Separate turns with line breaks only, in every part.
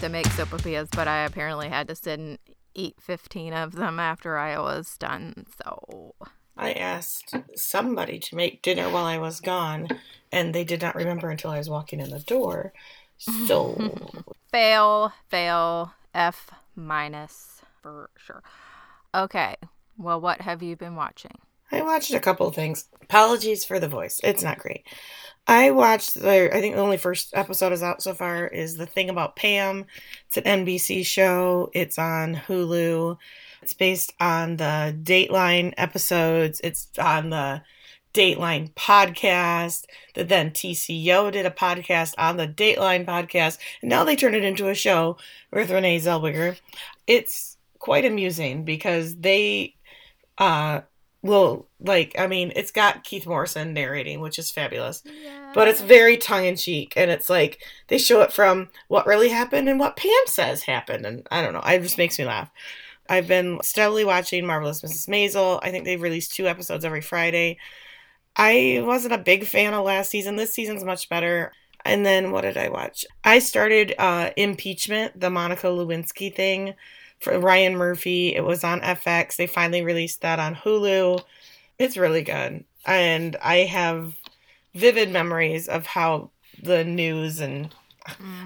did. I have to make sopapillas, but I apparently had to sit and eat 15 of them after I was done. So
I asked somebody to make dinner while I was gone, and they did not remember until I was walking in the door. So
fail, fail, F minus for sure. Okay. Well, what have you been watching?
I watched a couple of things. Apologies for the voice. It's not great. I watched the I think the only first episode is out so far is the thing about Pam. It's an NBC show. It's on Hulu. It's based on the Dateline episodes. It's on the Dateline podcast. That then TCO did a podcast on the Dateline podcast. And now they turn it into a show with Renee Zellweger. It's quite amusing because they uh well, like I mean, it's got Keith Morrison narrating, which is fabulous. Yeah. But it's very tongue in cheek, and it's like they show it from what really happened and what Pam says happened, and I don't know. It just makes me laugh. I've been steadily watching Marvelous Mrs. Maisel. I think they've released two episodes every Friday. I wasn't a big fan of last season. This season's much better. And then what did I watch? I started uh, Impeachment, the Monica Lewinsky thing for Ryan Murphy. It was on FX. They finally released that on Hulu. It's really good. And I have vivid memories of how the news and.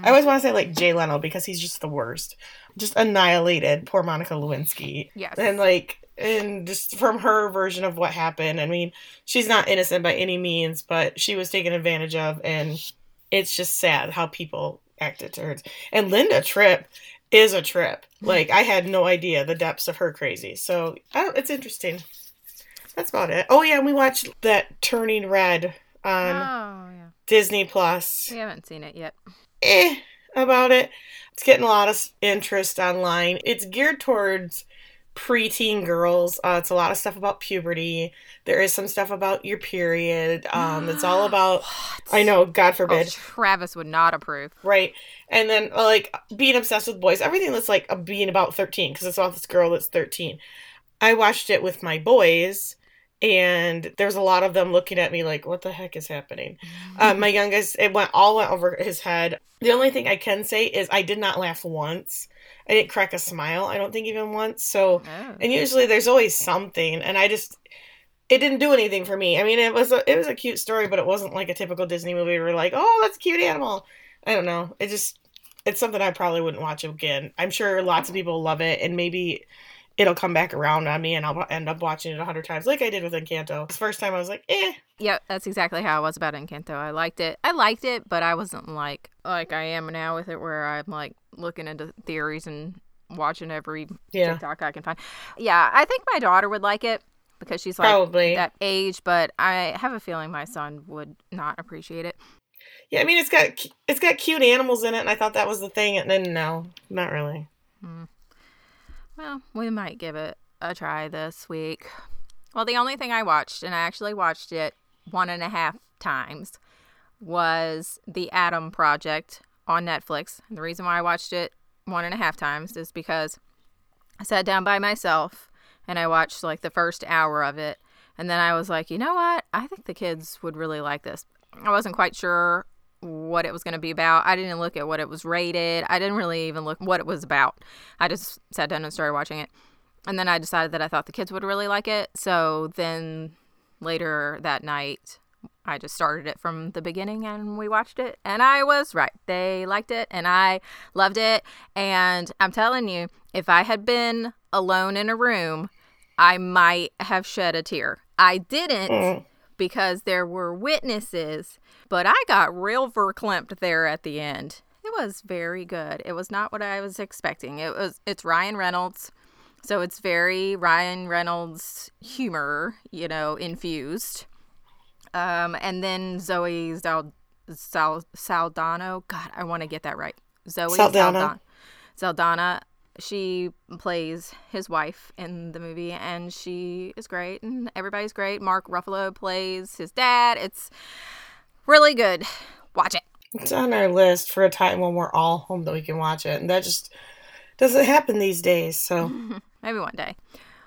I always want to say like Jay Leno because he's just the worst. Just annihilated poor Monica Lewinsky.
Yes.
And like and just from her version of what happened. I mean, she's not innocent by any means, but she was taken advantage of and it's just sad how people acted to her. And Linda Tripp is a trip. Like I had no idea the depths of her crazy. So it's interesting. That's about it. Oh yeah, we watched that Turning Red on oh, yeah. Disney Plus.
We haven't seen it yet.
Eh, about it. It's getting a lot of interest online. It's geared towards preteen girls. Uh, it's a lot of stuff about puberty. There is some stuff about your period. Um, it's all about. I know, God forbid. Oh,
Travis would not approve.
Right, and then uh, like being obsessed with boys. Everything that's like being about thirteen because it's about this girl that's thirteen. I watched it with my boys. And there's a lot of them looking at me like, "What the heck is happening?" Uh, my youngest, it went all went over his head. The only thing I can say is I did not laugh once. I didn't crack a smile. I don't think even once. So, oh. and usually there's always something, and I just it didn't do anything for me. I mean, it was a it was a cute story, but it wasn't like a typical Disney movie where like, oh, that's a cute animal. I don't know. It just it's something I probably wouldn't watch again. I'm sure lots of people love it, and maybe it'll come back around on me, and I'll end up watching it a hundred times, like I did with Encanto. The first time I was like, eh.
Yep, that's exactly how I was about Encanto. I liked it. I liked it, but I wasn't like like I am now with it, where I'm like looking into theories and watching every yeah. TikTok I can find. Yeah, I think my daughter would like it because she's like Probably. that age, but I have a feeling my son would not appreciate it.
Yeah, I mean it's got it's got cute animals in it, and I thought that was the thing, and then no, not really. Hmm.
Well, we might give it a try this week. Well, the only thing I watched, and I actually watched it one and a half times, was The Adam Project on Netflix. And the reason why I watched it one and a half times is because I sat down by myself and I watched like the first hour of it. And then I was like, you know what? I think the kids would really like this. I wasn't quite sure what it was going to be about. I didn't look at what it was rated. I didn't really even look what it was about. I just sat down and started watching it. And then I decided that I thought the kids would really like it. So then later that night, I just started it from the beginning and we watched it and I was right. They liked it and I loved it. And I'm telling you, if I had been alone in a room, I might have shed a tear. I didn't mm. Because there were witnesses, but I got real verklempt there at the end. It was very good. It was not what I was expecting. It was it's Ryan Reynolds. So it's very Ryan Reynolds humor, you know, infused um, and then Zoe Zal- Sal- Saldana. God, I want to get that right. Zoe Saldana. Saldana. She plays his wife in the movie, and she is great, and everybody's great. Mark Ruffalo plays his dad. It's really good. Watch it.
It's on our list for a time when we're all home that we can watch it, and that just doesn't happen these days. So
maybe one day.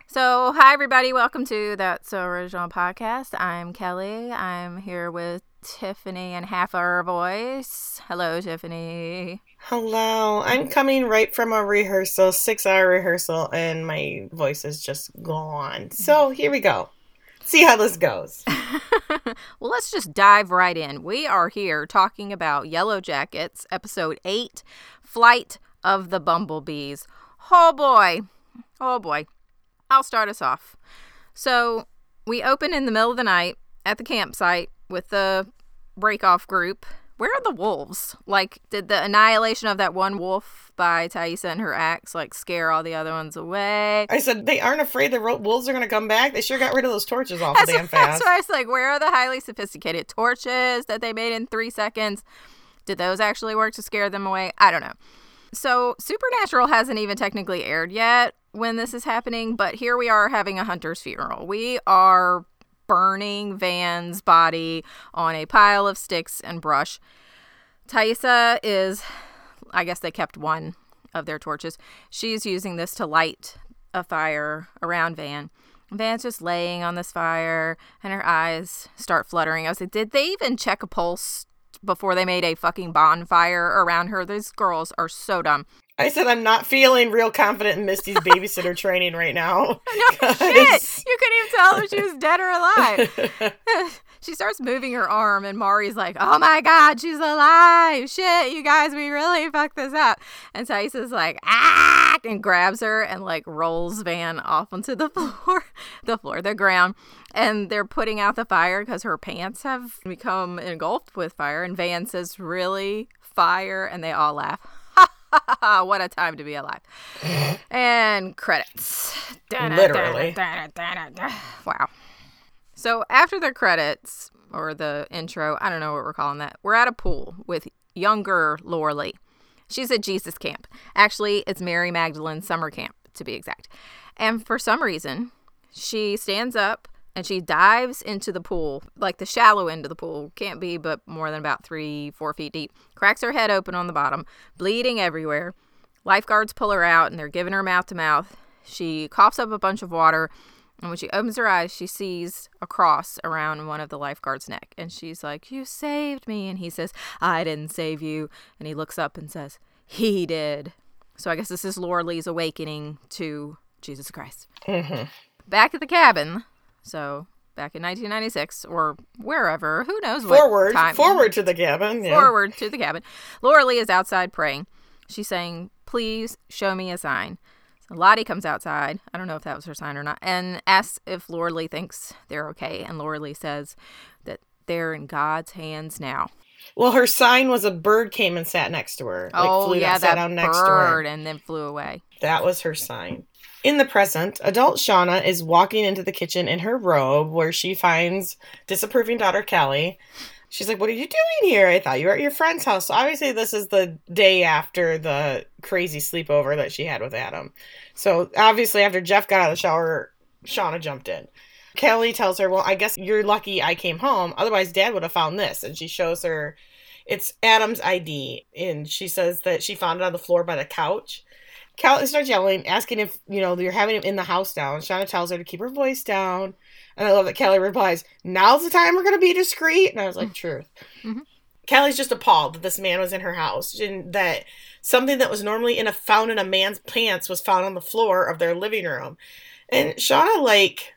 So, hi everybody, welcome to That's So Original podcast. I'm Kelly. I'm here with Tiffany and half our voice. Hello, Tiffany.
Hello. I'm coming right from a rehearsal, six hour rehearsal, and my voice is just gone. So here we go. See how this goes.
well, let's just dive right in. We are here talking about Yellow Jackets, episode 8 Flight of the Bumblebees. Oh boy. Oh boy. I'll start us off. So we open in the middle of the night at the campsite with the break off group. Where are the wolves? Like, did the annihilation of that one wolf by Taissa and her axe like scare all the other ones away?
I said they aren't afraid the wolves are going to come back. They sure got rid of those torches
that's,
damn fast.
That's why I was like, where are the highly sophisticated torches that they made in three seconds? Did those actually work to scare them away? I don't know. So, Supernatural hasn't even technically aired yet when this is happening, but here we are having a hunter's funeral. We are burning Van's body on a pile of sticks and brush. Taissa is, I guess they kept one of their torches. She's using this to light a fire around Van. Van's just laying on this fire and her eyes start fluttering. I was like, did they even check a pulse before they made a fucking bonfire around her? These girls are so dumb.
I said I'm not feeling real confident in Misty's babysitter training right now.
No shit! You couldn't even tell if she was dead or alive. she starts moving her arm, and Mari's like, "Oh my god, she's alive! Shit, you guys, we really fucked this up." And Taissa's like, "Ah!" and grabs her and like rolls Van off onto the floor, the floor, the ground. And they're putting out the fire because her pants have become engulfed with fire. And Van says, "Really, fire?" And they all laugh. what a time to be alive. and credits.
Literally.
Wow. So after the credits or the intro, I don't know what we're calling that. We're at a pool with younger Laura She's at Jesus camp. Actually, it's Mary Magdalene summer camp to be exact. And for some reason, she stands up and she dives into the pool, like the shallow end of the pool, can't be but more than about three, four feet deep. Cracks her head open on the bottom, bleeding everywhere. Lifeguards pull her out and they're giving her mouth to mouth. She coughs up a bunch of water, and when she opens her eyes, she sees a cross around one of the lifeguard's neck. And she's like, You saved me. And he says, I didn't save you. And he looks up and says, He did. So I guess this is Laura Lee's awakening to Jesus Christ.
Mm-hmm.
Back at the cabin, so back in 1996 or wherever, who knows
what forward,
time.
Forward to the cabin.
Yeah. Forward to the cabin. Laura Lee is outside praying. She's saying, "Please show me a sign." So Lottie comes outside. I don't know if that was her sign or not, and asks if Laura Lee thinks they're okay. And Laura Lee says that they're in God's hands now.
Well, her sign was a bird came and sat next to her.
Like, oh, yeah, that bird, and then flew away.
That was her sign. In the present, adult Shauna is walking into the kitchen in her robe where she finds disapproving daughter Kelly. She's like, What are you doing here? I thought you were at your friend's house. So obviously, this is the day after the crazy sleepover that she had with Adam. So obviously, after Jeff got out of the shower, Shauna jumped in. Kelly tells her, Well, I guess you're lucky I came home. Otherwise, dad would have found this. And she shows her it's Adam's ID. And she says that she found it on the floor by the couch. Kelly starts yelling, asking if, you know, you're having him in the house down. Shauna tells her to keep her voice down. And I love that Kelly replies, Now's the time we're going to be discreet. And I was like, Truth. Mm-hmm. Kelly's just appalled that this man was in her house and that something that was normally in a found in a man's pants was found on the floor of their living room. And Shauna, like,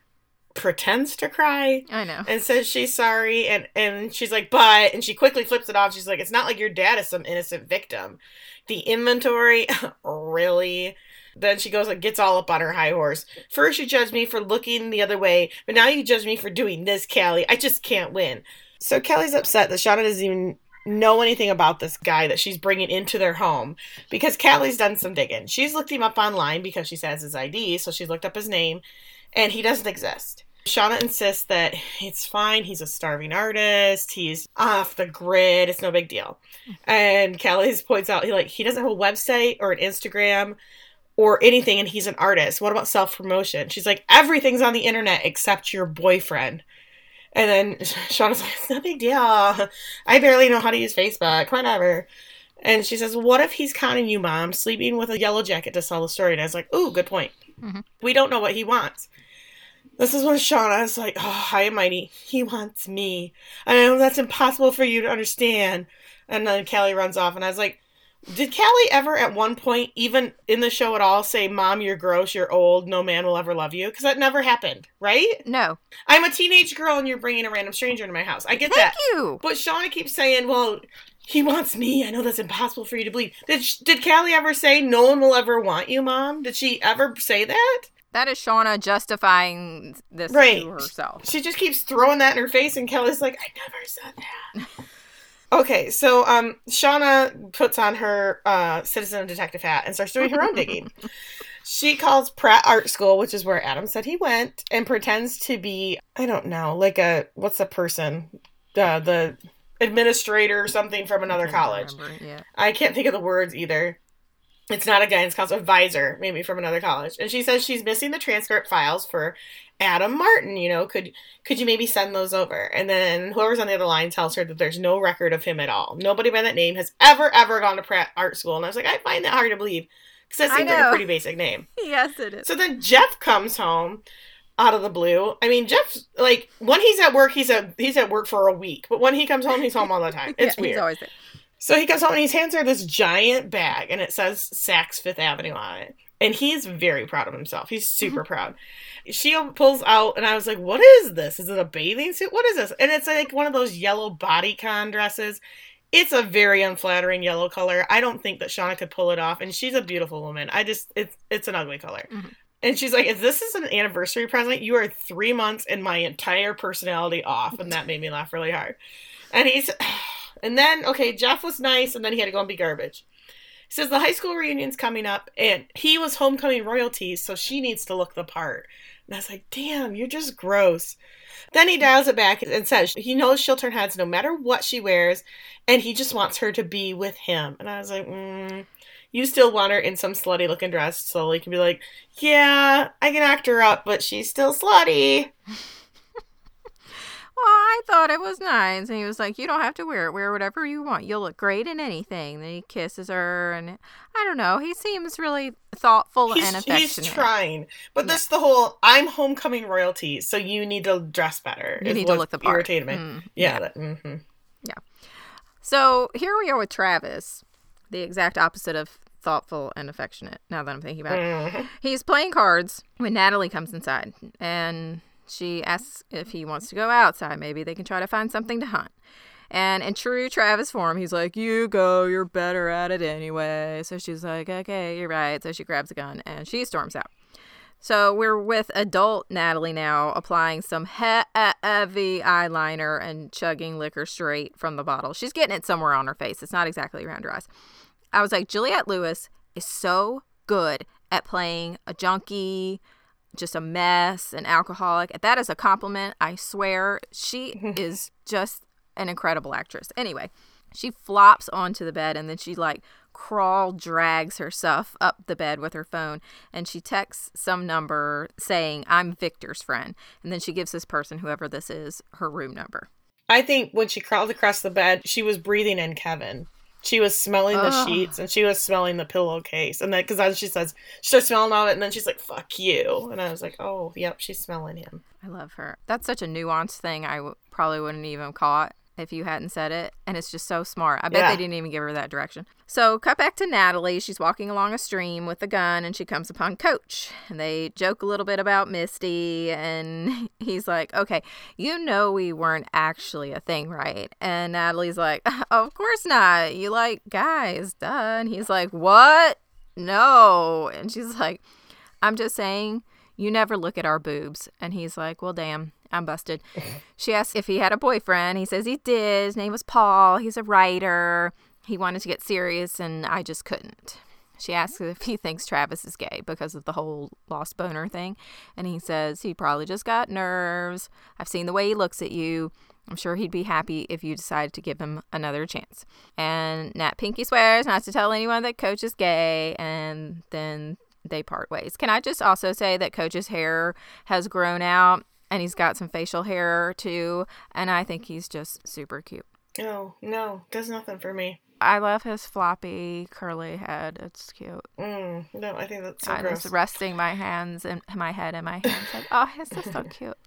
pretends to cry.
I know.
And says she's sorry and and she's like, "But," and she quickly flips it off. She's like, "It's not like your dad is some innocent victim." The inventory, really? Then she goes and gets all up on her high horse. First you judged me for looking the other way, but now you judge me for doing this, Kelly. I just can't win. So Kelly's upset that Shauna doesn't even know anything about this guy that she's bringing into their home because Kelly's done some digging. She's looked him up online because she says his ID, so she's looked up his name and he doesn't exist. Shauna insists that it's fine. He's a starving artist. He's off the grid. It's no big deal. And Kelly points out he like he doesn't have a website or an Instagram or anything, and he's an artist. What about self promotion? She's like everything's on the internet except your boyfriend. And then Shauna's like, it's no big deal. I barely know how to use Facebook. Whatever. And she says, What if he's conning you, mom, sleeping with a yellow jacket to sell the story? And I was like, Ooh, good point. Mm-hmm. We don't know what he wants. This is when Shauna is like, "Oh, high and mighty, he wants me. I know that's impossible for you to understand." And then Callie runs off, and I was like, "Did Callie ever, at one point, even in the show at all, say, "Mom, you're gross, you're old, no man will ever love you"? Because that never happened, right?
No.
I'm a teenage girl, and you're bringing a random stranger into my house. I get
Thank
that,
you.
but Shauna keeps saying, "Well." He wants me. I know that's impossible for you to believe. Did did Callie ever say no one will ever want you, Mom? Did she ever say that?
That is Shauna justifying this
Right.
to herself.
She just keeps throwing that in her face, and Kelly's like, "I never said that." okay, so um, Shauna puts on her uh, citizen detective hat and starts doing her own digging. She calls Pratt Art School, which is where Adam said he went, and pretends to be I don't know, like a what's a person, uh, the administrator or something from another
I
college.
remember, Yeah.
I can't think of the words either. It's not a guidance counselor, advisor, maybe from another college. And she says she's missing the transcript files for Adam Martin. You know, could could you maybe send those over? And then whoever's on the other line tells her that there's no record of him at all. Nobody by that name has ever ever gone to Pratt Art School. And I was like, I find that hard to believe because that seems like a pretty basic name.
Yes, it is.
So then Jeff comes home out of the blue. I mean, Jeff like when he's at work, he's at he's at work for a week, but when he comes home, he's home all the time. It's
yeah,
weird.
He's.
So he comes home and he hands her this giant bag and it says Saks Fifth Avenue on it. And he's very proud of himself. He's super proud. She pulls out and I was like, What is this? Is it a bathing suit? What is this? And it's like one of those yellow bodycon dresses. It's a very unflattering yellow color. I don't think that Shauna could pull it off. And she's a beautiful woman. I just it's it's an ugly color.
Mhm.
And she's like, if this is an anniversary present, you are three months and my entire personality off. And that made me laugh really hard. And he's, and then, okay, Jeff was nice and then he had to go and be garbage. He says the high school reunion's coming up and he was homecoming royalty, so she needs to look the part. And I was like, damn, you're just gross. Then he dials it back and says he knows she'll turn heads no matter what she wears, and he just wants her to be with him. And I was like, mm, you still want her in some slutty looking dress, so he can be like, yeah, I can act her up, but she's still slutty.
Well, I thought it was nice. And he was like, You don't have to wear it. Wear whatever you want. You'll look great in anything. Then he kisses her. And I don't know. He seems really thoughtful
He's,
and affectionate.
he's trying, but
Yeah.
this the whole I'm homecoming royalty, so you need to dress better.
You need to look the part.
Irritated me.
Mm,
Yeah. that- mhm. Yeah.
So here we are with Travis, the exact opposite of thoughtful and affectionate. Now that I'm thinking about it,
Mhm.
he's playing cards when Natalie comes inside, and she asks if he wants to go outside. Maybe they can try to find something to hunt. And in true Travis form, he's like, "You go. You're better at it anyway." So she's like, "Okay, you're right." So she grabs a gun and she storms out. So we're with adult Natalie now, applying some he- heavy eyeliner and chugging liquor straight from the bottle. She's getting it somewhere on her face. It's not exactly around her eyes. I was like, Juliette Lewis is so good at playing a junkie, just a mess, an alcoholic. That is a compliment. I swear. She is just an incredible actress. Anyway, she flops onto the bed and then she like crawl drags herself up the bed with her phone and she texts some number saying i'm victor's friend and then she gives this person whoever this is her room number
I think when she crawled across the bed, she was breathing in Kevyn. She was smelling the
Ugh.
sheets and she was smelling the pillowcase. And then, because as she says, she starts smelling all of it, and then she's like, fuck you. And I was like, oh, yep, she's smelling him.
i love her that's such a nuanced thing i w- probably wouldn't even caught if you hadn't said it and it's just so smart. I bet
Yeah.
they didn't even give her that direction. So cut back to natalie. She's walking along a stream with a gun and she comes upon coach. And they joke a little bit about misty and he's like okay you know we weren't actually a thing right? And natalie's like of course not. You like guys duh. And he's like what? No. And she's like i'm just saying you never look at our boobs. And he's like well damn i'm busted she asks if he had a boyfriend he says he did his name was paul he's a writer he wanted to get serious and i just couldn't she asks if he thinks Travis is gay because of the whole lost boner thing. And he says he probably just got nerves. I've seen the way he looks at you. I'm sure he'd be happy if you decided to give him another chance. And Nat Pinky swears not to tell anyone that Coach is gay. And then they part ways. Can I just also say that Coach's hair has grown out and he's got some facial hair too. And I think he's just super cute.
No, no, does nothing for me.
I love his floppy curly head. It's cute.
Mm, no, I think that's so
I
gross.
was resting my hands and my head in my hands. Like, oh, it's just so cute.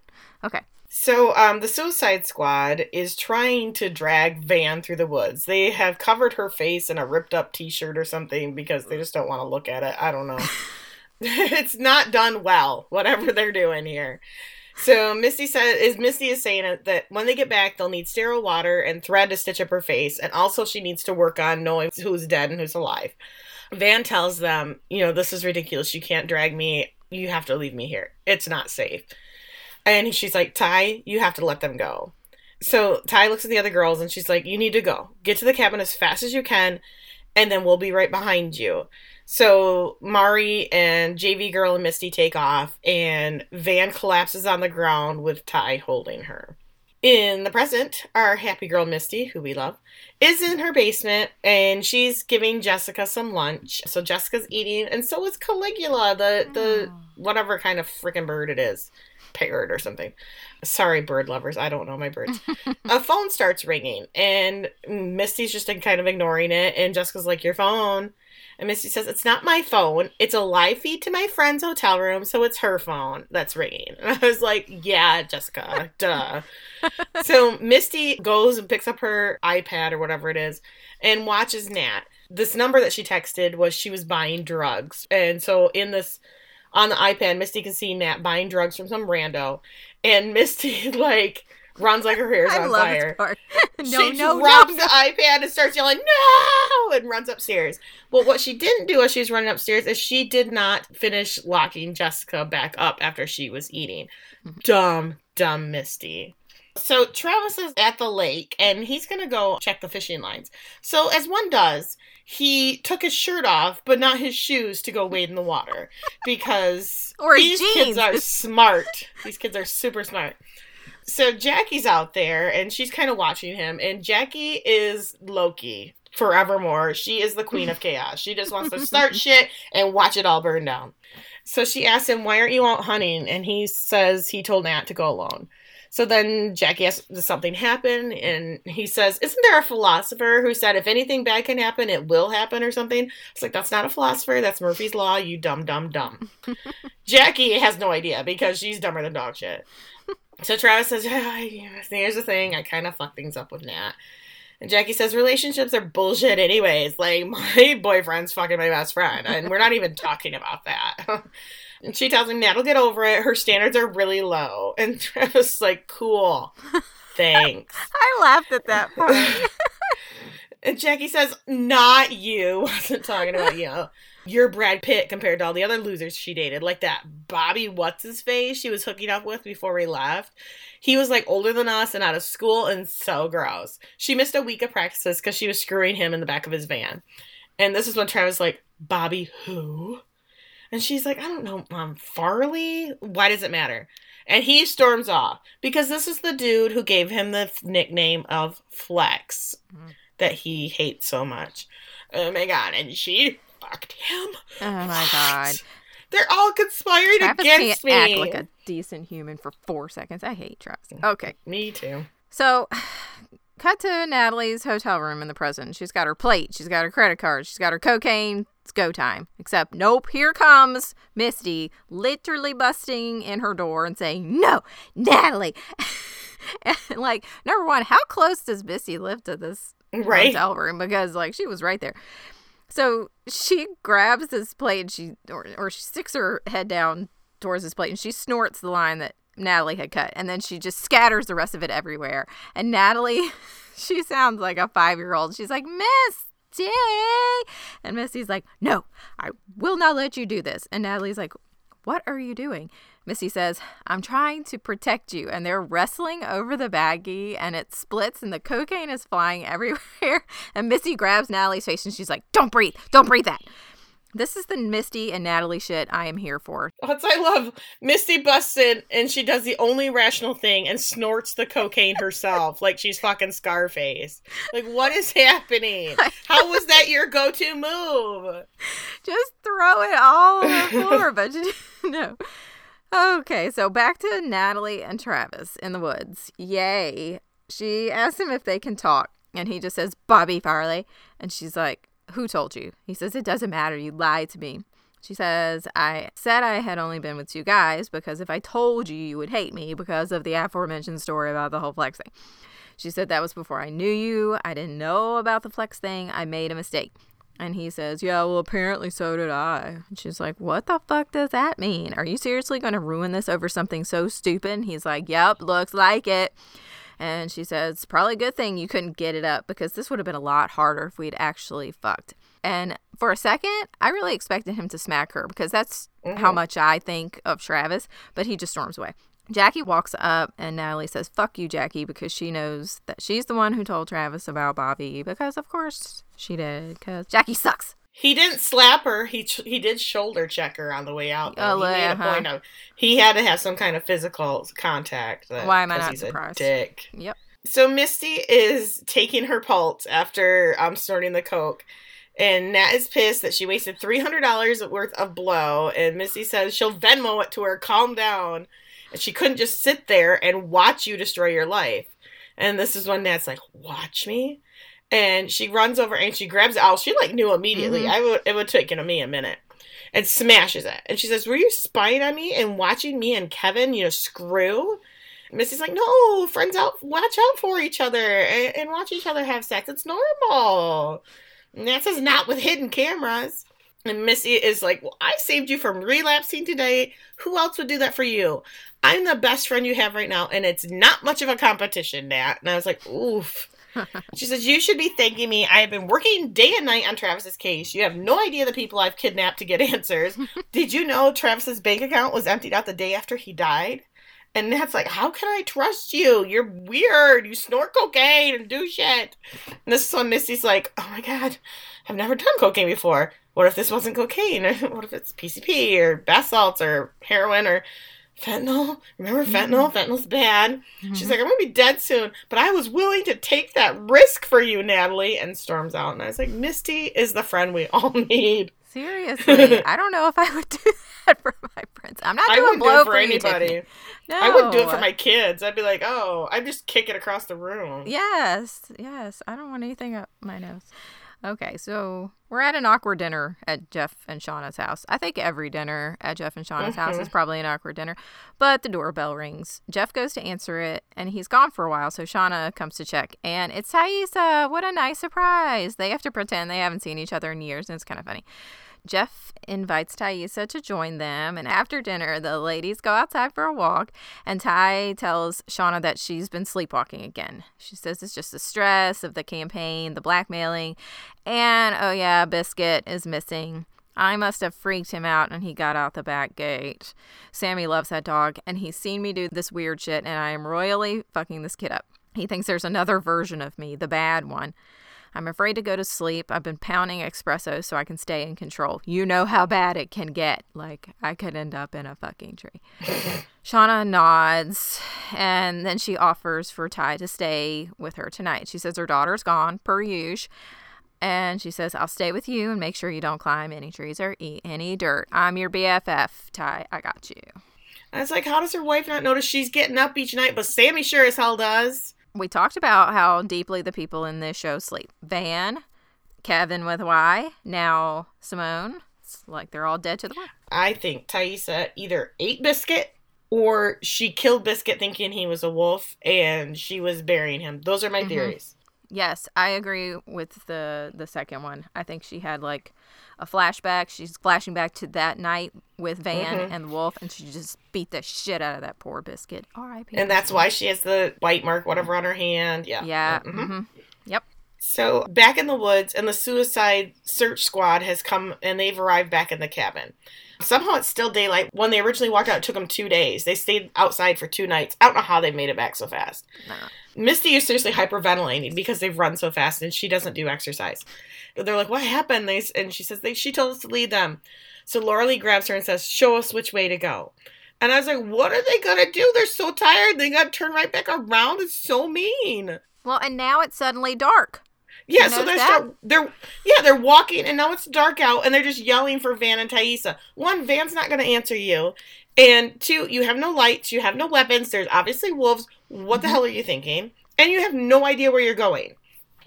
Okay.
So, um, the Suicide Squad is trying to drag Van through the woods. They have covered her face in a ripped up T-shirt or something because they just don't want to look at it. I don't know. it's not done well. Whatever they're doing here. So Misty says is Misty is saying that when they get back, they'll need sterile water and thread to stitch up her face, and also she needs to work on knowing who's dead and who's alive. Van tells them, you know, this is ridiculous. You can't drag me. You have to leave me here. It's not safe. And she's like, Ty, you have to let them go. So Ty looks at the other girls and she's like, You need to go. Get to the cabin as fast as you can, and then we'll be right behind you. So Mari and JV Girl and Misty take off, and Van collapses on the ground with Ty holding her. In the present, our happy girl Misty, who we love, is in her basement and she's giving Jessica some lunch. So Jessica's eating, and so is Caligula, the the whatever kind of freaking bird it is, parrot or something. Sorry, bird lovers, I don't know my birds. a phone starts ringing, and Misty's just kind of ignoring it, and Jessica's like, "Your phone." And Misty says, It's not my phone. It's a live feed to my friend's hotel room, so it's her phone that's ringing. And I was like, Yeah, Jessica, duh. so Misty goes and picks up her iPad or whatever it is and watches Nat. This number that she texted was she was buying drugs. And so in this on the iPad, Misty can see Nat buying drugs from some rando. And Misty like runs like her hair's
I
on
love
fire
this part. no,
she
no,
drops
no,
the iPad and starts yelling no and runs upstairs. But what she didn't do as she was running upstairs is she did not finish locking Jessica back up after she was eating. Mm-hmm. Dumb, dumb Misty. So Travis is at the lake and he's gonna go check the fishing lines. So as one does, he took his shirt off, but not his shoes to go wade in the water because
Or
these kids are smart. These kids are super smart. So Jackie's out there and she's kind of watching him, and Jackie is Loki forevermore. She is the queen of chaos. She just wants to start shit and watch it all burn down. So she asks him, Why aren't you out hunting? And he says he told Nat to go alone. So then Jackie asks, Does something happen? And he says, Isn't there a philosopher who said if anything bad can happen, it will happen or something? It's like, That's not a philosopher. That's Murphy's Law, you dumb, dumb, dumb. Jackie has no idea because she's dumber than dog shit. So Travis says, Here's the thing. I kind of fuck things up with Nat. And Jackie says, Relationships are bullshit, anyways. Like, my boyfriend's fucking my best friend. And we're not even talking about that. and she tells him, Nat'll get over it. Her standards are really low. And Travis is like, Cool. Thanks.
I laughed at that part.
And Jackie says, Not you. Wasn't talking about you. You're Brad Pitt compared to all the other losers she dated. Like that Bobby What's His Face she was hooking up with before we left. He was like older than us and out of school and so gross. She missed a week of practices because she was screwing him in the back of his van. And this is when Travis like, Bobby who? And she's like, I don't know, Mom, Farley? Why does it matter? And he storms off because this is the dude who gave him the f- nickname of Flex
Mhm.
That he hates so much. Oh my god, and she fucked him.
Oh my god.
They're all conspiring
Travis
against
can't
me.
act like a decent human for four seconds. I hate Travis. Okay.
Me too.
So, cut to Natalie's hotel room in the present. She's got her plate, she's got her credit card, she's got her cocaine. It's go time. Except, nope, here comes Misty, literally busting in her door and saying, No, Natalie. and, like, number one, how close does Misty live to this
Right?
hotel room? Because, like, she was right there. So she grabs this plate and she, or, or she sticks her head down towards this plate and she snorts the line that Natalie had cut. And then she just scatters the rest of it everywhere. And Natalie, she sounds like a five year old. She's like, Misty. And Missy's like, No, I will not let you do this. And Natalie's like, What are you doing? Misty says, I'm trying to protect you. And they're wrestling over the baggie and it splits and the cocaine is flying everywhere. And Misty grabs Natalie's face and she's like, Don't breathe. Don't breathe that. This is the Misty and Natalie shit I am here for.
What's I love? Misty busts in and she does the only rational thing and snorts the cocaine herself, like she's fucking Scarface. Like, what is happening? How was that your go-to move?
Just throw it all on the floor, but no. Okay, so back to Natalie and Travis in the woods. Yay. She asks him if they can talk. And he just says, Bobby Farley. And she's like, Who told you? He says, It doesn't matter. You lied to me. She says, I said I had only been with two guys because if I told you, you would hate me because of the aforementioned story about the whole flex thing. She said, That was before I knew you. I didn't know about the flex thing. I made a mistake. And he says, Yeah, well, apparently so did I. And she's like, What the fuck does that mean? Are you seriously going to ruin this over something so stupid? And he's like, Yep, looks like it. And she says, Probably a good thing you couldn't get it up because this would have been a lot harder if we'd actually fucked. And for a second, I really expected him to smack her because that's mm-hmm. how much I think of Travis, but he just storms away. Jackie walks up and Natalie says, Fuck you, Jackie, because she knows that she's the one who told Travis about Bobby. Because, of course, she did. Because Jackie sucks.
He didn't slap her. He he did shoulder check her on the way out. Though. Oh, he made uh-huh. a point of he had to have some kind of physical contact. That,
Why am I not surprised?
dick.
Yep.
So Misty is taking her pulse after um snorting the coke, and Nat is pissed that she wasted three hundred dollars worth of blow. And Misty says she'll Venmo it to her. Calm down. And she couldn't just sit there and watch you destroy your life. And this is when Nat's like, "Watch me." And she runs over and she grabs it out. She like knew immediately. Mm-hmm. I would it would taken me a minute. And smashes it. And she says, Were you spying on me and watching me and Kevyn, you know, screw? Missy's like, No, friends out watch out for each other and, and watch each other have sex. It's normal. And that says not with hidden cameras. And Missy is like, Well, I saved you from relapsing today. Who else would do that for you? I'm the best friend you have right now, and it's not much of a competition, Nat. And I was like, oof she says, You should be thanking me. I have been working day and night on Travis's case. You have no idea the people I've kidnapped to get answers. Did you know Travis's bank account was emptied out the day after he died? And that's like, How can I trust you? You're weird. You snort cocaine and do shit. And this is when Missy's like, Oh my God, I've never done cocaine before. What if this wasn't cocaine? what if it's PCP or bath salts or heroin or fentanyl. Remember fentanyl? Mm-hmm. Fentanyl's bad. Mm-hmm. She's like, I'm gonna be dead soon, but I was willing to take that risk for you, Natalie. And storms out, and I was like, Misty is the friend we all need.
Seriously, I don't know if I would do that for my friends. I'm not doing blow do for, for anybody.
No, I wouldn't do it for my kids. I'd be like, oh, I'd just kick it across the room.
Yes, yes. I don't want anything up my nose. Okay, so we're at an awkward dinner at Jeff and Shauna's house. I think every dinner at Jeff and Shauna's mm-hmm. house is mm-hmm. probably an awkward dinner. But the doorbell rings. Jeff goes to answer it, and he's gone for a while, so Shauna comes to check. And it's Taissa. What a nice surprise. They have to pretend they haven't seen each other in years, and it's kind of funny. Jeff invites Taissa to join them, and after dinner, the ladies go outside for a walk. And Ty tells Shauna that she's been sleepwalking again. She says it's just the stress of the campaign, the blackmailing, and oh, yeah, Biscuit is missing. I must have freaked him out and he got out the back gate. Sammy loves that dog, and he's seen me do this weird shit, and I am royally fucking this kid up. He thinks there's another version of me, the bad one. I'm afraid to go to sleep. I've been pounding espresso so I can stay in control. You know how bad it can get. Like, I could end up in a fucking tree. Shauna nods and then she offers for Ty to stay with her tonight. She says her daughter's gone, per usual. And she says, I'll stay with you and make sure you don't climb any trees or eat any dirt. I'm your BFF, Ty. I got you.
And it's like, how does her wife not notice she's getting up each night? But Sammy sure as hell does
we talked about how deeply the people in this show sleep. Van, Kevyn with Y, now Simone. It's like they're all dead to the world.
I think Taissa either ate Biscuit or she killed Biscuit thinking he was a wolf and she was burying him. Those are my mm-hmm. theories.
Yes, I agree with the the second one. I think she had like a flashback. She's flashing back to that night with Van mm-hmm. and the wolf, and she just beat the shit out of that poor biscuit. R.I.P.
And that's why she has the bite mark, whatever, on her hand. Yeah.
Yeah. Mm-hmm. Mm-hmm. Yep.
So back in the woods, and the suicide search squad has come, and they've arrived back in the cabin. Somehow it's still daylight. When they originally walked out, it took them two days. They stayed outside for two nights. I don't know how they made it back so fast. Misty is seriously hyperventilating because they've run so fast and she doesn't do exercise. They're like, "What happened?" They and she says, "They she told us to lead them." So Laura Lee grabs her and says, "Show us which way to go." And I was like, "What are they gonna do? They're so tired. They gotta turn right back around. It's so mean."
Well, and now it's suddenly dark.
Yeah, so they're start, they're yeah they're walking and now it's dark out and they're just yelling for Van and Taissa. One, Van's not going to answer you, and two, you have no lights, you have no weapons. There's obviously wolves. What the mm-hmm. hell are you thinking? And you have no idea where you're going.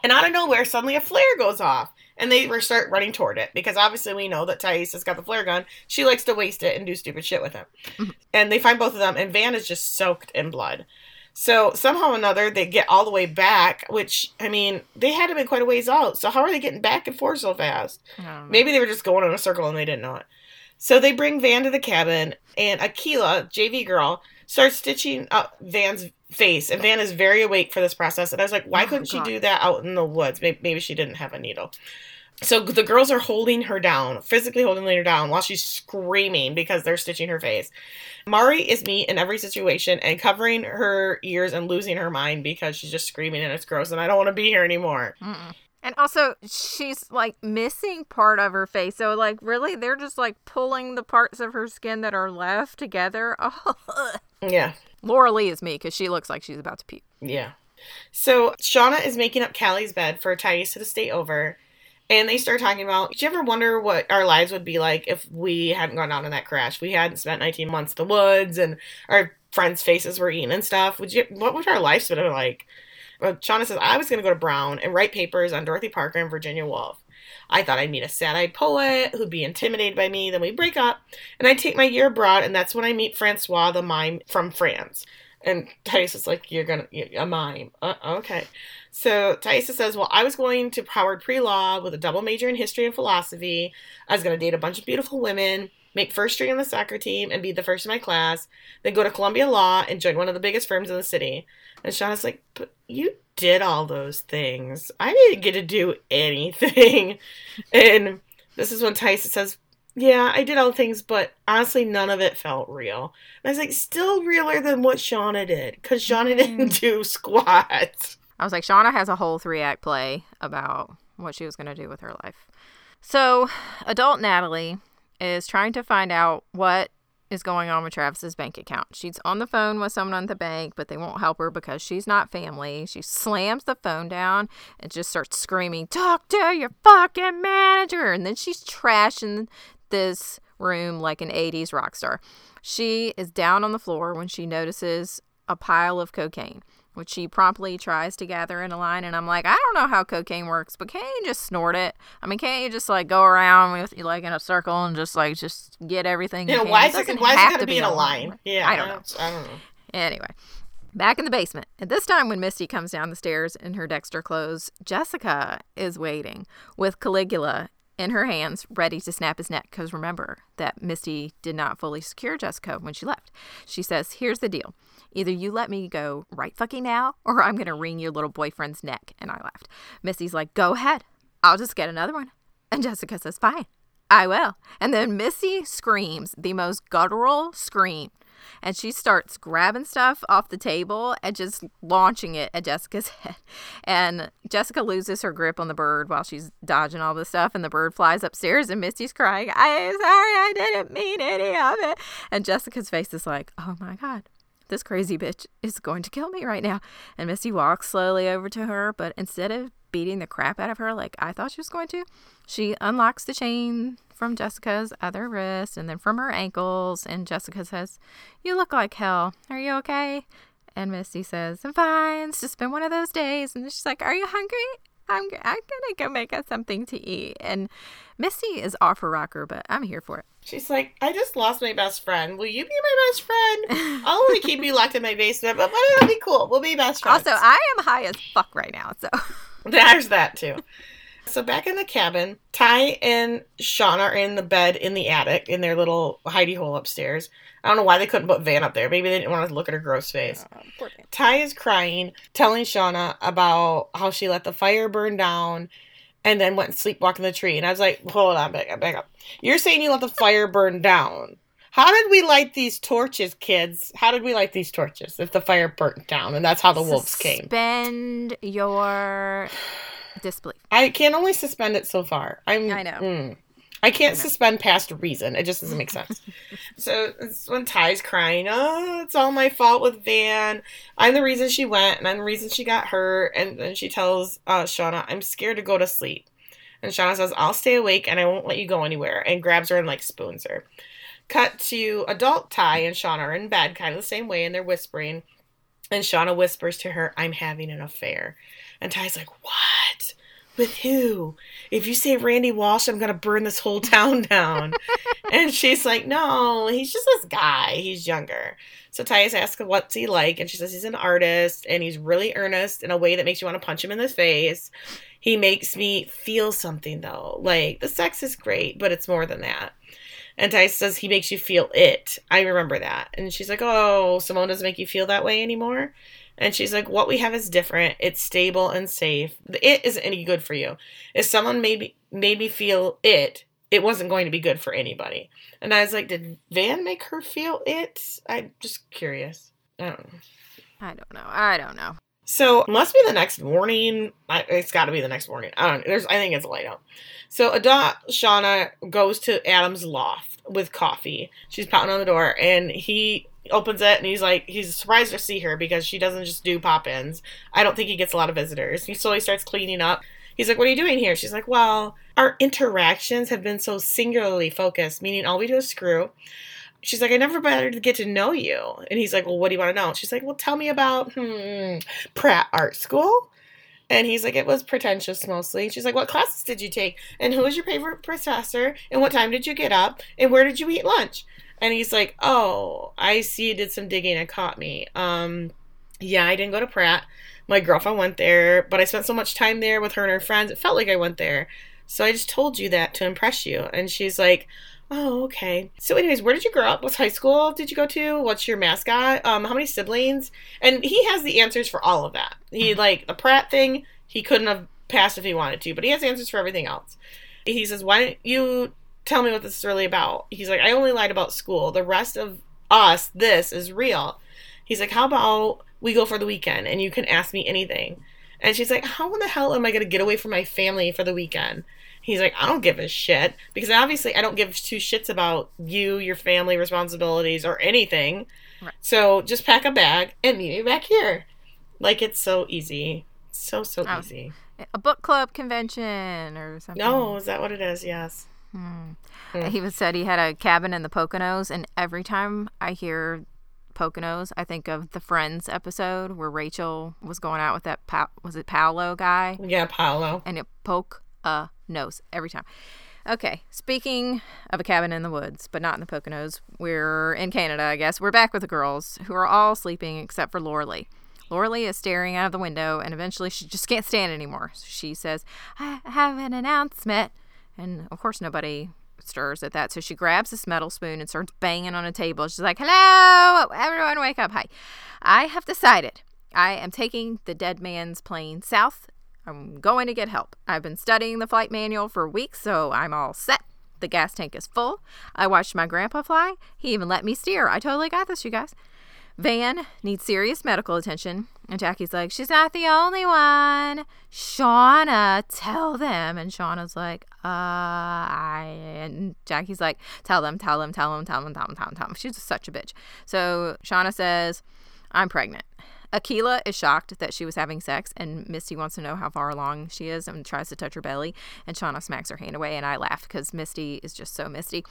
And out of nowhere, suddenly a flare goes off. And they start running toward it because obviously we know that Thais has got the flare gun. She likes to waste it and do stupid shit with it.
Mhm.
and they find both of them, and Van is just soaked in blood. So somehow or another, they get all the way back, which, I mean, they had to be quite a ways out. So how are they getting back and forth so fast? Maybe they were just going in a circle and they didn't know it. So they bring Van to the cabin, and Akilah, JV girl, starts stitching up Van's face. And Van is very awake for this process. And I was like, why
Oh,
couldn't she do that out in the woods? Maybe, maybe she didn't have a needle. So the girls are holding her down, physically holding her down while she's screaming because they're stitching her face. Mari is me in every situation and covering her ears and losing her mind because she's just screaming and it's gross and I don't want to be here anymore.
Mm-mm. And also, she's like missing part of her face. So, like, really, they're just like pulling the parts of her skin that are left together. Oh,
Yeah.
Laura Lee is me because she looks like she's about to puke.
Yeah. So Shauna is making up Callie's bed for Thais to stay over. And they start talking about, did you ever wonder what our lives would be like if we hadn't gone down in that crash? We hadn't spent 19 months in the woods and our friends' faces were eaten and stuff. Would you, what would our lives have been like? Well, Shauna says, I was going to go to Brown and write papers on Dorothy Parker and Virginia Woolf. I thought I'd meet a sad-eyed poet who'd be intimidated by me. Then we break up, and I take my year abroad, and that's when I meet Francois, the mime from France. And Thais is like, "You're gonna a mime, uh, okay." So Thaisa says, "Well, I was going to Howard pre-law with a double major in history and philosophy. I was going to date a bunch of beautiful women, make first string on the soccer team, and be the first in my class. Then go to Columbia Law and join one of the biggest firms in the city." And Shauna's like, "But you did all those things. I didn't get to do anything." and this is when Tyson says, "Yeah, I did all the things, but honestly, none of it felt real." And I was like, "Still realer than what Shauna did, because Shauna didn't mm-hmm. do squat."
I was like, Shauna has a whole three act play about what she was going to do with her life. So, adult Natalie is trying to find out what is going on with Travis's bank account. She's on the phone with someone at the bank, but they won't help her because she's not family. She slams the phone down and just starts screaming, Talk to your fucking manager. And then she's trashing this room like an 80s rock star. She is down on the floor when she notices a pile of cocaine, which she promptly tries to gather in a line. And I'm like, I don't know how cocaine works, but can't you just snort it? I mean, can't you just like go around with like in a circle and just like just get everything? you
Yeah, why is it,
doesn't
why is it
have
gotta
to
be in a line? Yeah,
I don't know.
I don't know.
Anyway, back in the basement. At this time, when Misty comes down the stairs in her Dexter clothes, Jessica is waiting with Caligula in her hands, ready to snap his neck. Because remember that Misty did not fully secure Jessica when she left. She says, Here's the deal. Either you let me go right fucking now, or I'm going to wring your little boyfriend's neck. And I laughed. Misty's like, Go ahead. I'll just get another one. And Jessica says, Fine. I will. And then Missy screams the most guttural scream. And she starts grabbing stuff off the table and just launching it at Jessica's head. And Jessica loses her grip on the bird while she's dodging all this stuff. And the bird flies upstairs, and Misty's crying, I'm sorry, I didn't mean any of it. And Jessica's face is like, oh my God, this crazy bitch is going to kill me right now. And Misty walks slowly over to her, but instead of beating the crap out of her like I thought she was going to, she unlocks the chain from Jessica's other wrist and then from her ankles. And Jessica says, You look like hell. Are you okay? And Misty says, I'm fine. It's just been one of those days. And she's like, Are you hungry? I'm, I'm gonna go make us something to eat. And Misty is off her rocker, but I'm here for it.
She's like, I just lost my best friend. Will you be my best friend? I'll only keep you locked in my basement, but, but it'll be cool. We'll be best friends.
Also, I am high as fuck right now, so
There's that too. So back in the cabin, Ty and Sean are in the bed in the attic in their little hidey hole upstairs. I don't know why they couldn't put Van up there. Maybe they didn't want to look at her gross face. Oh, Ty is crying, telling Shauna about how she let the fire burn down and then went sleepwalking the tree. And I was like, hold on, back up, back up. You're saying you let the fire burn down. How did we light these torches, kids? How did we light these torches if the fire burnt down? And that's how the wolves came.
Suspend your disbelief.
I can only suspend it so far. I'm,
I know.
mm. I can't
I know.
suspend past reason. It just doesn't make sense. so it's when Ty's crying, oh, it's all my fault with Van. I'm the reason she went, and I'm the reason she got hurt. And then she tells uh, Shauna, I'm scared to go to sleep. And Shauna says, I'll stay awake and I won't let you go anywhere. And grabs her and like spoons her. Cut to adult Ty and Shauna are in bed, kind of the same way, and they're whispering. And Shauna whispers to her, I'm having an affair. And Ty's like, What? With who? If you say Randy Walsh, I'm going to burn this whole town down. and she's like, No, he's just this guy. He's younger. So Taissa asks what's he like, and she says he's an artist and he's really earnest in a way that makes you want to punch him in the face. He makes me feel something though. Like the sex is great, but it's more than that. And Taissa says he makes you feel it. I remember that. And she's like, Oh, Simone doesn't make you feel that way anymore. And she's like, What we have is different. It's stable and safe. The it isn't any good for you. If someone made me made me feel it, it wasn't going to be good for anybody. And I was like, Did Van make her feel it? I'm just curious. I don't know.
I don't know. I don't know.
So must be the next morning. It's got to be the next morning. I don't. Know. There's. I think it's light out. So Adot Shauna goes to Adam's loft with coffee. She's pounding on the door, and he opens it, and he's like, he's surprised to see her because she doesn't just do pop-ins. I don't think he gets a lot of visitors. He slowly starts cleaning up. He's like, "What are you doing here?" She's like, "Well, our interactions have been so singularly focused, meaning all we do is screw." she's like, I never bothered to get to know you. And he's like, Well, what do you want to know? She's like, Well, tell me about hmm, Pratt Art School. And he's like, It was pretentious mostly. She's like, What classes did you take? And who was your favorite professor? And what time did you get up? And where did you eat lunch? And he's like, Oh, I see you did some digging and caught me. Um, yeah, I didn't go to Pratt. My girlfriend went there, but I spent so much time there with her and her friends, it felt like I went there. So I just told you that to impress you. And she's like, Oh, okay. So, anyways, where did you grow up? What high school did you go to? What's your mascot? Um, how many siblings? And he has the answers for all of that. He mm-hmm. like the Pratt thing. He couldn't have passed if he wanted to, but he has answers for everything else. He says, "Why don't you tell me what this is really about?" He's like, "I only lied about school. The rest of us, this is real." He's like, "How about we go for the weekend and you can ask me anything?" And she's like, "How in the hell am I going to get away from my family for the weekend?" He's like, I don't give a shit because obviously I don't give two shits about you, your family responsibilities, or anything. Right. So just pack a bag and meet me back here. Like it's so easy, so so oh, easy.
A book club convention or something.
No, is that what it is? Yes.
Hmm. Hmm. He was said he had a cabin in the Poconos, and every time I hear Poconos, I think of the Friends episode where Rachel was going out with that pa- was it Paolo guy?
Yeah, Paolo.
And it poke a nose every time. Okay, speaking of a cabin in the woods, but not in the Poconos, we're in Canada, I guess. We're back with the girls, who are all sleeping except for Laura Lee. Laura Lee is staring out of the window, and eventually she just can't stand anymore. So she says, I have an announcement. And of course, nobody stirs at that. So she grabs this metal spoon and starts banging on a table. She's like, Hello, everyone, wake up. Hi. I have decided I am taking the dead man's plane south I'm going to get help. I've been studying the flight manual for weeks, so I'm all set. The gas tank is full. I watched my grandpa fly. He even let me steer. I totally got this, you guys. Van needs serious medical attention. And Jackie's like, she's not the only one. Shauna, tell them. And Shauna's like, uh, I. And Jackie's like, tell them, tell them, tell them, tell them, tell them, tell them, tell them. She's such a bitch. So Shauna says, I'm pregnant. Akilah is shocked that she was having sex, and Misty wants to know how far along she is and tries to touch her belly. And Shauna smacks her hand away, and I laugh because Misty is just so Misty.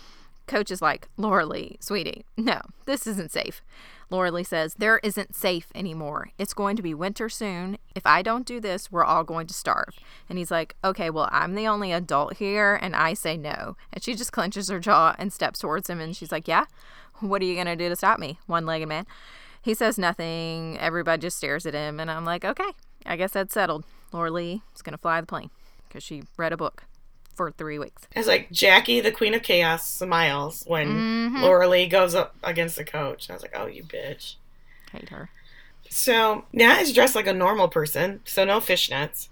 Coach is like, Laura Lee, sweetie, no, this isn't safe. Laura Lee says, There isn't safe anymore. It's going to be winter soon. If I don't do this, we're all going to starve. And he's like, Okay, well, I'm the only adult here. And I say no. And she just clenches her jaw and steps towards him. And she's like, Yeah, what are you going to do to stop me, one legged man? He says nothing. Everybody just stares at him. And I'm like, okay, I guess that's settled. Laura Lee is going to fly the plane because she read a book for three weeks.
It's like Jackie, the Queen of Chaos, smiles when mm-hmm. Laura Lee goes up against the coach. I was like, oh, you bitch.
Hate her.
So Nat is dressed like a normal person, so no fishnets,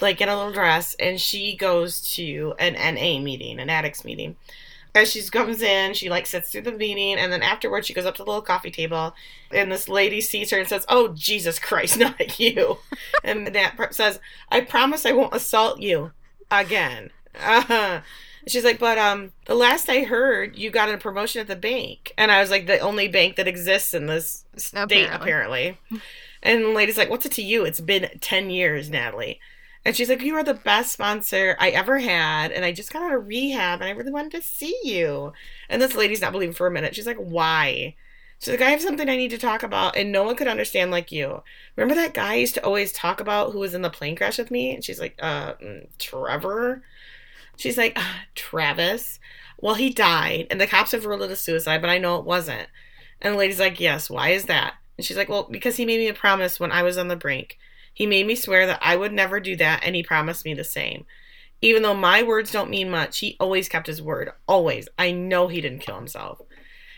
like in a little dress, and she goes to an NA meeting, an addicts meeting as she comes in, she like sits through the meeting, and then afterwards she goes up to the little coffee table, and this lady sees her and says, "Oh Jesus Christ, not you!" and that says, "I promise I won't assault you again." Uh-huh. She's like, "But um, the last I heard, you got a promotion at the bank," and I was like, "The only bank that exists in this state, apparently." apparently. And the lady's like, "What's it to you? It's been ten years, Natalie." And she's like, You are the best sponsor I ever had. And I just got out of rehab and I really wanted to see you. And this lady's not believing for a minute. She's like, Why? She's like, I have something I need to talk about, and no one could understand like you. Remember that guy I used to always talk about who was in the plane crash with me? And she's like, uh, mm, Trevor? She's like, uh, Travis. Well, he died, and the cops have ruled it a suicide, but I know it wasn't. And the lady's like, Yes, why is that? And she's like, Well, because he made me a promise when I was on the brink. He made me swear that I would never do that, and he promised me the same. Even though my words don't mean much, he always kept his word. Always. I know he didn't kill himself.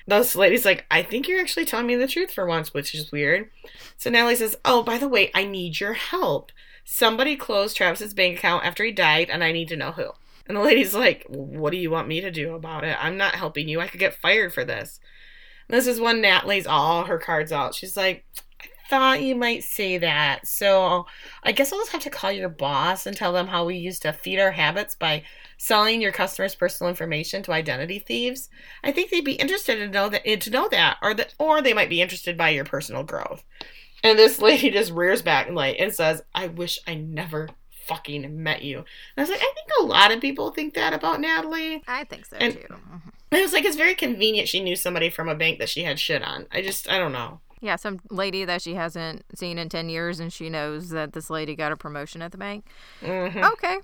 This lady's like, I think you're actually telling me the truth for once, which is weird. So Natalie says, Oh, by the way, I need your help. Somebody closed Travis's bank account after he died, and I need to know who. And the lady's like, What do you want me to do about it? I'm not helping you. I could get fired for this. And this is when Nat lays all her cards out. She's like, I thought you might say that. So I guess I'll just have to call your boss and tell them how we used to feed our habits by selling your customers' personal information to identity thieves. I think they'd be interested to know that eh, to know that, or that, or they might be interested by your personal growth. And this lady just rears back and like and says, "I wish I never fucking met you." And I was like, I think a lot of people think that about Natalie.
I think so
And-
too. Mhm.
And it was like it's very convenient she knew somebody from a bank that she had shit on. I just I don't know.
Yeah, some lady that she hasn't seen in 10 years and she knows that this lady got a promotion at the bank.
hmm
Okay.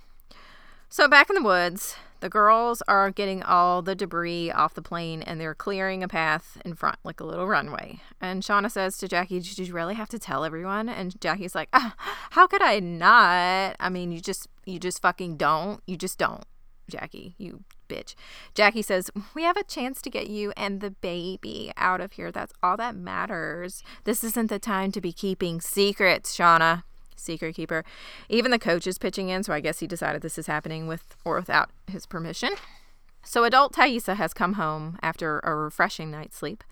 So back in the woods, the girls are getting all the debris off the plane and they're clearing a path in front, like a little runway. And Shauna says to Jackie, Did you really have to tell everyone? And Jackie's like, ah, How could I not? I mean, you just, you just fucking don't. You just don't, Jackie, you bitch. Jackie says, We have a chance to get you and the baby out of here. That's all that matters. This isn't the time to be keeping secrets, Shauna. Secret keeper. Even the coach is pitching in, so I guess he decided this is happening with or without his permission. So adult Taissa has come home after a refreshing night's sleep.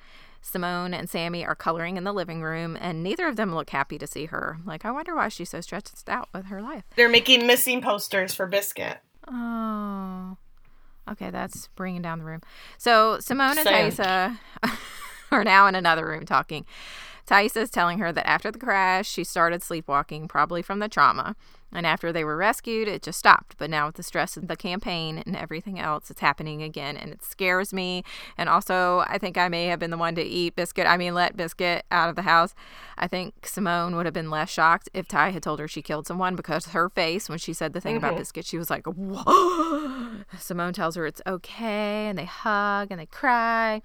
Simone and Sammy are coloring in the living room, and neither of them look happy to see her. Like, I wonder why she's so stressed out with her life.
They're making missing posters for Biscuit.
Oh. Okay, that's bringing down the room. So Simone and
Sam.
Taissa are now in another room talking. Taissa is telling her that after the crash, she started sleepwalking, probably from the trauma. And after they were rescued, it just stopped. But now, with the stress of the campaign and everything else, it's happening again. And it scares me. And also, I think I may have been the one to eat Biscuit. I mean, let Biscuit out of the house. I think Simone would have been less shocked if Ty had told her she killed someone because her face, when she said the thing about
Mhm.
Biscuit, she was like, Whoa. Simone tells her it's okay. And they hug and they cry.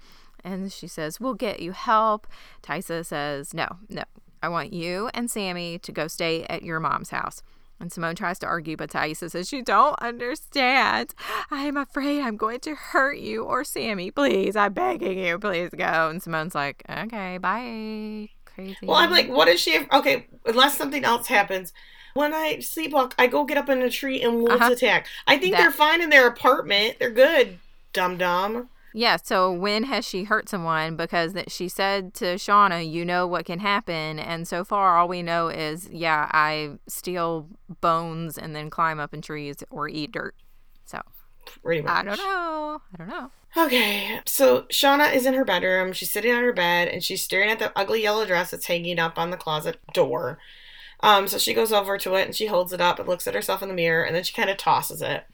And she says, We'll get you help. Taissa says, No, no. I want you and Sammy to go stay at your mom's house. And Simone tries to argue, but Taissa says, You don't understand. I'm afraid I'm going to hurt you or Sammy. Please, I'm begging you. Please go. And Simone's like, Okay, bye. Crazy.
Well, I'm like, what is she? Okay, unless something else happens. When I sleepwalk, I go get up in a tree and wolves
Uh-huh.
attack. I think
That-
they're fine in their apartment. They're good, dum dum.
Yeah, so when has she hurt someone? Because that she said to Shauna, you know what can happen. And so far, all we know is, yeah, I steal bones and then climb up in trees or eat dirt. So
Pretty much.
I don't know. I don't know.
Okay, so Shauna is in her bedroom. She's sitting on her bed and she's staring at the ugly yellow dress that's hanging up on the closet door. Um, so she goes over to it and she holds it up and looks at herself in the mirror and then she kind of tosses it.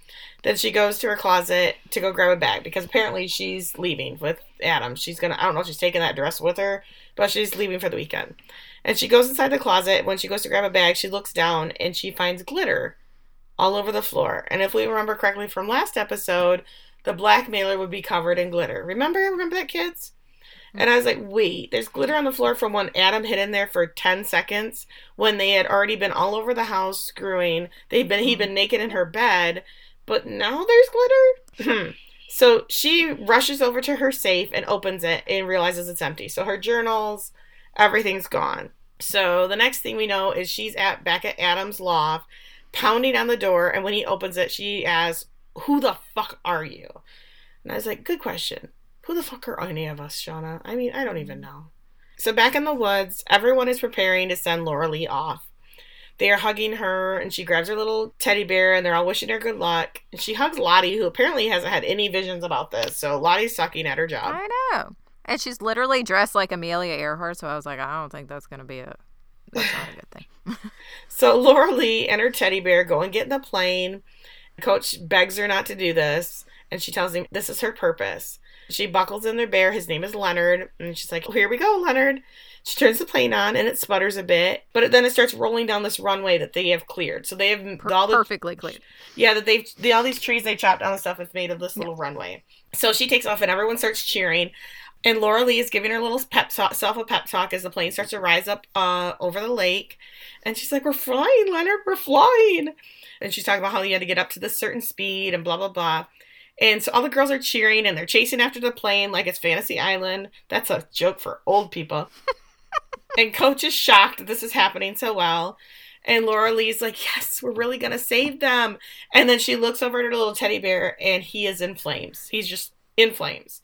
Then she goes to her closet to go grab a bag because apparently she's leaving with Adam. She's gonna, I don't know if she's taking that dress with her, but she's leaving for the weekend. And she goes inside the closet. When she goes to grab a bag, she looks down and she finds glitter all over the floor. And if we remember correctly from last episode, the blackmailer would be covered in glitter. Remember? Remember that, kids? And I was like, wait, there's glitter on the floor from when Adam hid in there for 10 seconds when they had already been all over the house screwing. They'd been, he'd been naked in her bed, but now there's glitter? Hmm. so she rushes over to her safe and opens it and realizes it's empty. So her journals, everything's gone. So the next thing we know is she's at back at Adam's loft, pounding on the door, and when he opens it, she asks, Who the fuck are you? And I was like, Good question. Who the fuck are any of us, Shauna? I mean, I don't even know. So back in the woods, everyone is preparing to send Laura Lee off. They are hugging her, and she grabs her little teddy bear, and they're all wishing her good luck. And she hugs Lottie, who apparently hasn't had any visions about this. So Lottie's sucking at her job.
I know. And she's literally dressed like Amelia Earhart, so I was like, I don't think that's going to be a. That's not a good thing.
So Laura Lee and her teddy bear go and get in the plane. Coach begs her not to do this, and she tells him this is her purpose. She buckles in their bear. His name is Leonard. And she's like, oh, here we go, Leonard. She turns the plane on and it sputters a bit, but then it starts rolling down this runway that they have cleared. So they have
Per-
all the
perfectly clear.
yeah, that they've the, all these trees they chopped down and stuff is made of this little runway. So she takes off and everyone starts cheering. And Laura Lee is giving her little pep talk, self a pep talk as the plane starts to rise up uh, over the lake. And she's like, We're flying, Leonard, we're flying. And she's talking about how you had to get up to this certain speed and blah, blah, blah. And so all the girls are cheering and they're chasing after the plane like it's Fantasy Island. That's a joke for old people. and Coach is shocked that this is happening so well. And Laura Lee's like, Yes, we're really going to save them. And then she looks over at her little teddy bear and he is in flames. He's just in flames.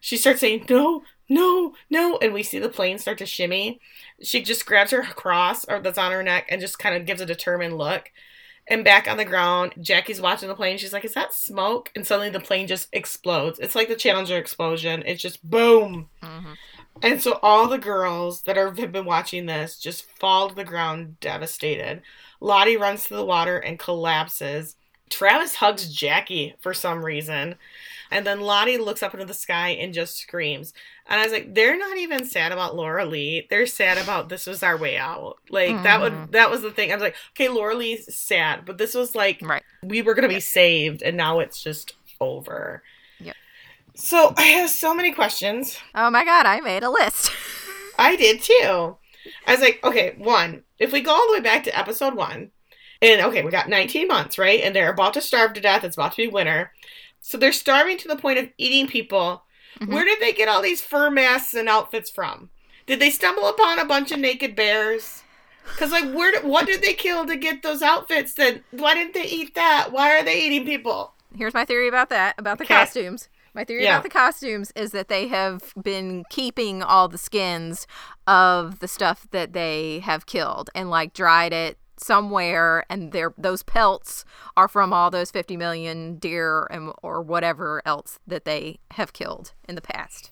She starts saying, No, no, no. And we see the plane start to shimmy. She just grabs her cross or that's on her neck and just kind of gives a determined look. And back on the ground, Jackie's watching the plane. She's like, Is that smoke? And suddenly the plane just explodes. It's like the Challenger explosion. It's just boom.
hmm
And so all the girls that are, have been watching this just fall to the ground devastated. Lottie runs to the water and collapses. Travis hugs Jackie for some reason. And then Lottie looks up into the sky and just screams. And I was like, they're not even sad about Laura Lee. They're sad about this was our way out. Like that would
Mhm.
that was the thing. I was like, okay, Laura Lee's sad, but this was like
Right.
we were gonna be saved and now it's just over. So I have so many questions.
Oh my god, I made a list.
I did too. I was like, okay, one, if we go all the way back to episode one, and okay, we got 19 months, right? And they're about to starve to death. It's about to be winter. So they're starving to the point of eating people.
Mhm.
Where did they get all these fur masks and outfits from? Did they stumble upon a bunch of naked bears? Because, like, where did, what did they kill to get those outfits? Then why didn't they eat that? Why are they eating people?
Here's my theory about that, about the
Okay.
costumes. My theory
Yeah.
about the costumes is that they have been keeping all the skins of the stuff that they have killed and like dried it somewhere and their those pelts are from all those 50 million deer and or whatever else that they have killed in the past.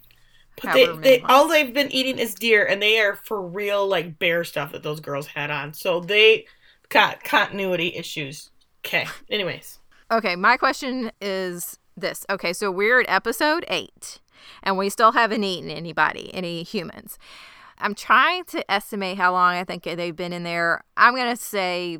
But they, they all they've been eating is deer, and they are for real like bear stuff that those girls had on. So they got continuity issues. Okay. Anyways,
Okay, my question is this. Okay, so we're at episode eight, and we still haven't eaten anybody, any humans. I'm trying to estimate how long I think they've been in there. I'm gonna say,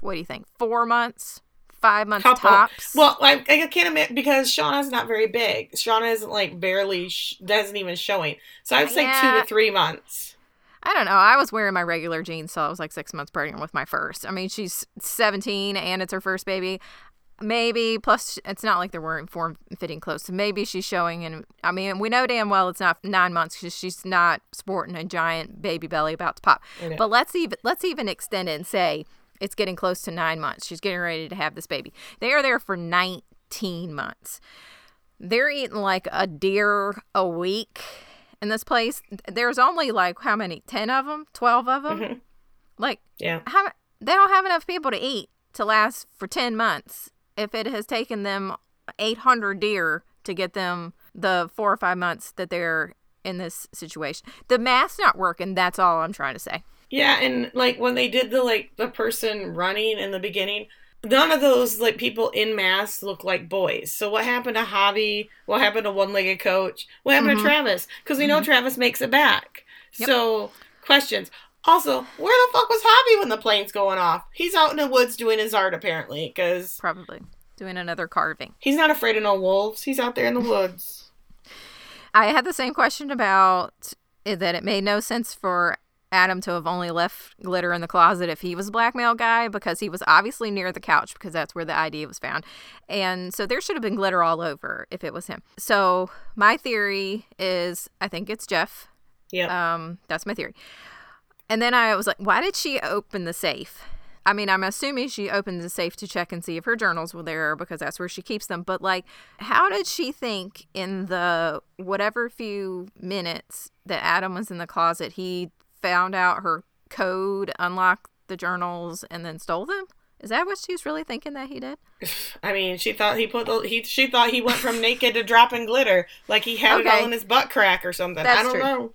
what do you think? Four months, five months
couple.
tops.
Well, I, I can't admit because Shauna's not very big. Shauna isn't like barely sh- doesn't even showing. So I'd say two to three months.
I don't know. I was wearing my regular jeans till I was like six months pregnant with my first. I mean, she's 17 and it's her first baby. Maybe plus it's not like they're wearing form fitting clothes. So maybe she's showing, and I mean we know damn well it's not nine months because she's not sporting a giant baby belly about to pop. But let's even let's even extend it and say it's getting close to nine months. She's getting ready to have this baby. They are there for 19 months. They're eating like a deer a week in this place. There's only like how many? 10 of them? 12 of them?
Mhm.
Like
Yeah.
how they don't have enough people to eat to last for 10 months if it has taken them 800 deer to get them the 4 or 5 months that they're in this situation. The math's not working, that's all I'm trying to say.
Yeah, and like when they did the like the person running in the beginning, none of those like people in masks look like boys. So what happened to Javi? What happened to one legged coach? What happened
Mhm.
to Travis? Because we know Travis makes it back.
Yep.
So questions. Also, where the fuck was Javi when the plane's going off? He's out in the woods doing his art apparently, because
Probably doing another carving.
he's not afraid of no wolves. He's out there in the woods.
I had the same question about that it made no sense for Adam to have only left glitter in the closet if he was a blackmail guy because he was obviously near the couch because that's where the ID was found. And so there should have been glitter all over if it was him. So my theory is I think it's Jeff.
Yeah.
Um, that's my theory. And then I was like, why did she open the safe? I mean, I'm assuming she opened the safe to check and see if her journals were there because that's where she keeps them. But like, how did she think in the whatever few minutes that Adam was in the closet, he found out her code, unlocked the journals, and then stole them? Is that what she's really thinking that he did?
I mean, she thought he put the, he she thought he went from naked to dropping glitter, like he had it all in his butt crack or something.
That's
I don't
true.
know.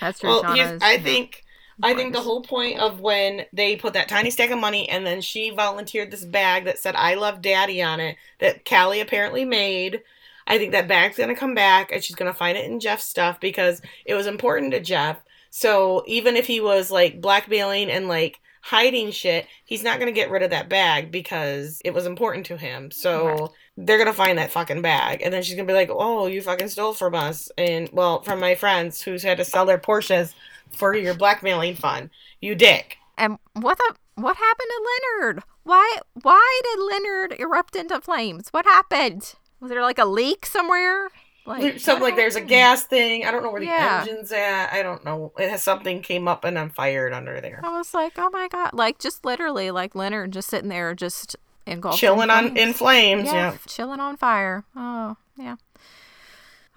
That's true.
Well,
Shauna
here's,
is-
I think I think the whole point of when they put that tiny stack of money and then she volunteered this bag that said "I love Daddy" on it that Callie apparently made. I think that bag's gonna come back and she's gonna find it in Jeff's stuff because it was important to Jeff. So even if he was like blackmailing and like hiding shit, he's not gonna get rid of that bag because it was important to him. So
Right.
they're gonna find that fucking bag, and then she's gonna be like, "Oh, you fucking stole from us," and well, from my friends who's had to sell their Porsches for your blackmailing fun. You dick.
And what the what happened to Leonard? Why why did Leonard erupt into flames? What happened? Was there like a leak somewhere? Like
Something like there's a gas thing. I don't know where the
Yeah.
engine's at. I don't know. It has something came up and then fired under there.
I was like, oh my god! Like just literally, like Leonard just sitting there, just engulfed, in
Chilling on in flames.
yeah,
Yeah.
chilling on fire. Oh yeah.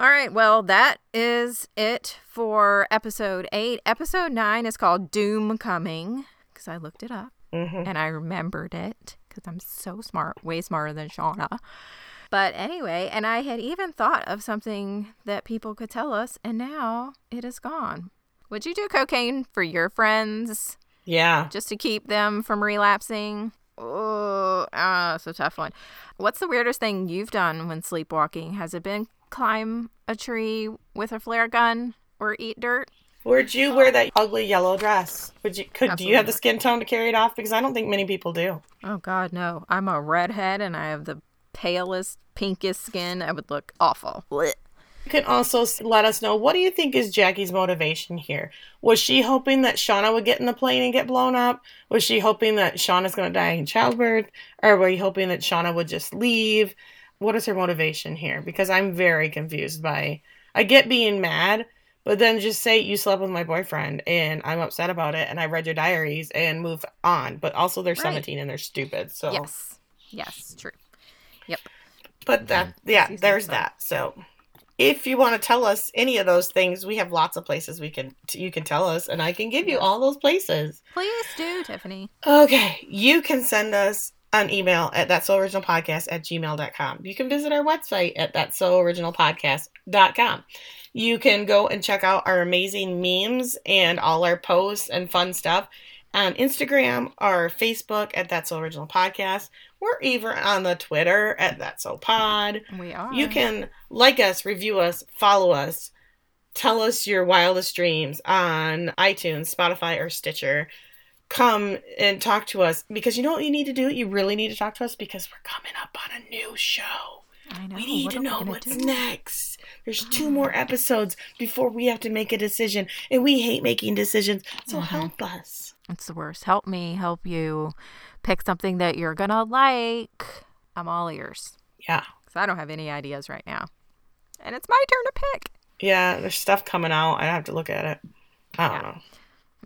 All right, well that is it for episode eight. Episode nine is called Doom Coming because I looked it up
hmm
and I remembered it because I'm so smart, way smarter than Shauna. But anyway, and I had even thought of something that people could tell us, and now it is gone. Would you do cocaine for your friends
Yeah.
just to keep them from relapsing? Oh, ah, it's a tough one. What's the weirdest thing you've done when sleepwalking? Has it been climb a tree with a flare gun or eat dirt?
Where'd you wear that ugly yellow dress? Would you could do you have the skin tone to carry it off? Because I don't think many people do.
Oh God, no! I'm a redhead and I have the palest, pinkest skin. I would look awful. Blech.
You can also let us know what do you think is Jackie's motivation here? Was she hoping that Shauna would get in the plane and get blown up? Was she hoping that Shauna's going to die in childbirth? Or were you hoping that Shauna would just leave? What is her motivation here? Because I'm very confused by. I get being mad, but then just say you slept with my boyfriend and I'm upset about it and I read your diaries and move on. But also they're
Right.
17 and they're stupid. So,
Yes, yes, true. Yep.
But that yeah,
Season
there's
seven.
that. So if you want to tell us any of those things, we have lots of places we can you can tell us, and I can give you all those places.
Please do, Tiffany.
Okay, you can send us an email at that so original podcast at gmail.com. You can visit our website at that so original podcast.com. You can go and check out our amazing memes and all our posts and fun stuff on Instagram or Facebook at That's So Original Podcast. We're even on the Twitter at That's So Pod.
We are.
You can like us, review us, follow us, tell us your wildest dreams on iTunes, Spotify, or Stitcher. Come and talk to us because you know what you need to do? You really need to talk to us because we're coming up on a new show.
I know.
we need
what
to know what's
do?
next. There's two more episodes before we have to make a decision, and we hate making decisions. So
Mhm.
help us.
It's the worst. Help me, help you. Pick something that you're gonna like. I'm all ears
Yeah.
because I don't have any ideas right now, and it's my turn to pick.
Yeah, there's stuff coming out. I have to look at it. I don't
Yeah.
know.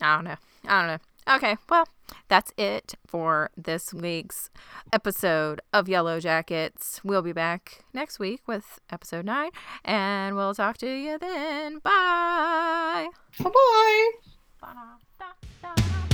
I don't know. I don't know. Okay, well, that's it for this week's episode of Yellow Jackets. We'll be back next week with episode nine, and we'll talk to you then. Bye.
Bye bye.
Bye.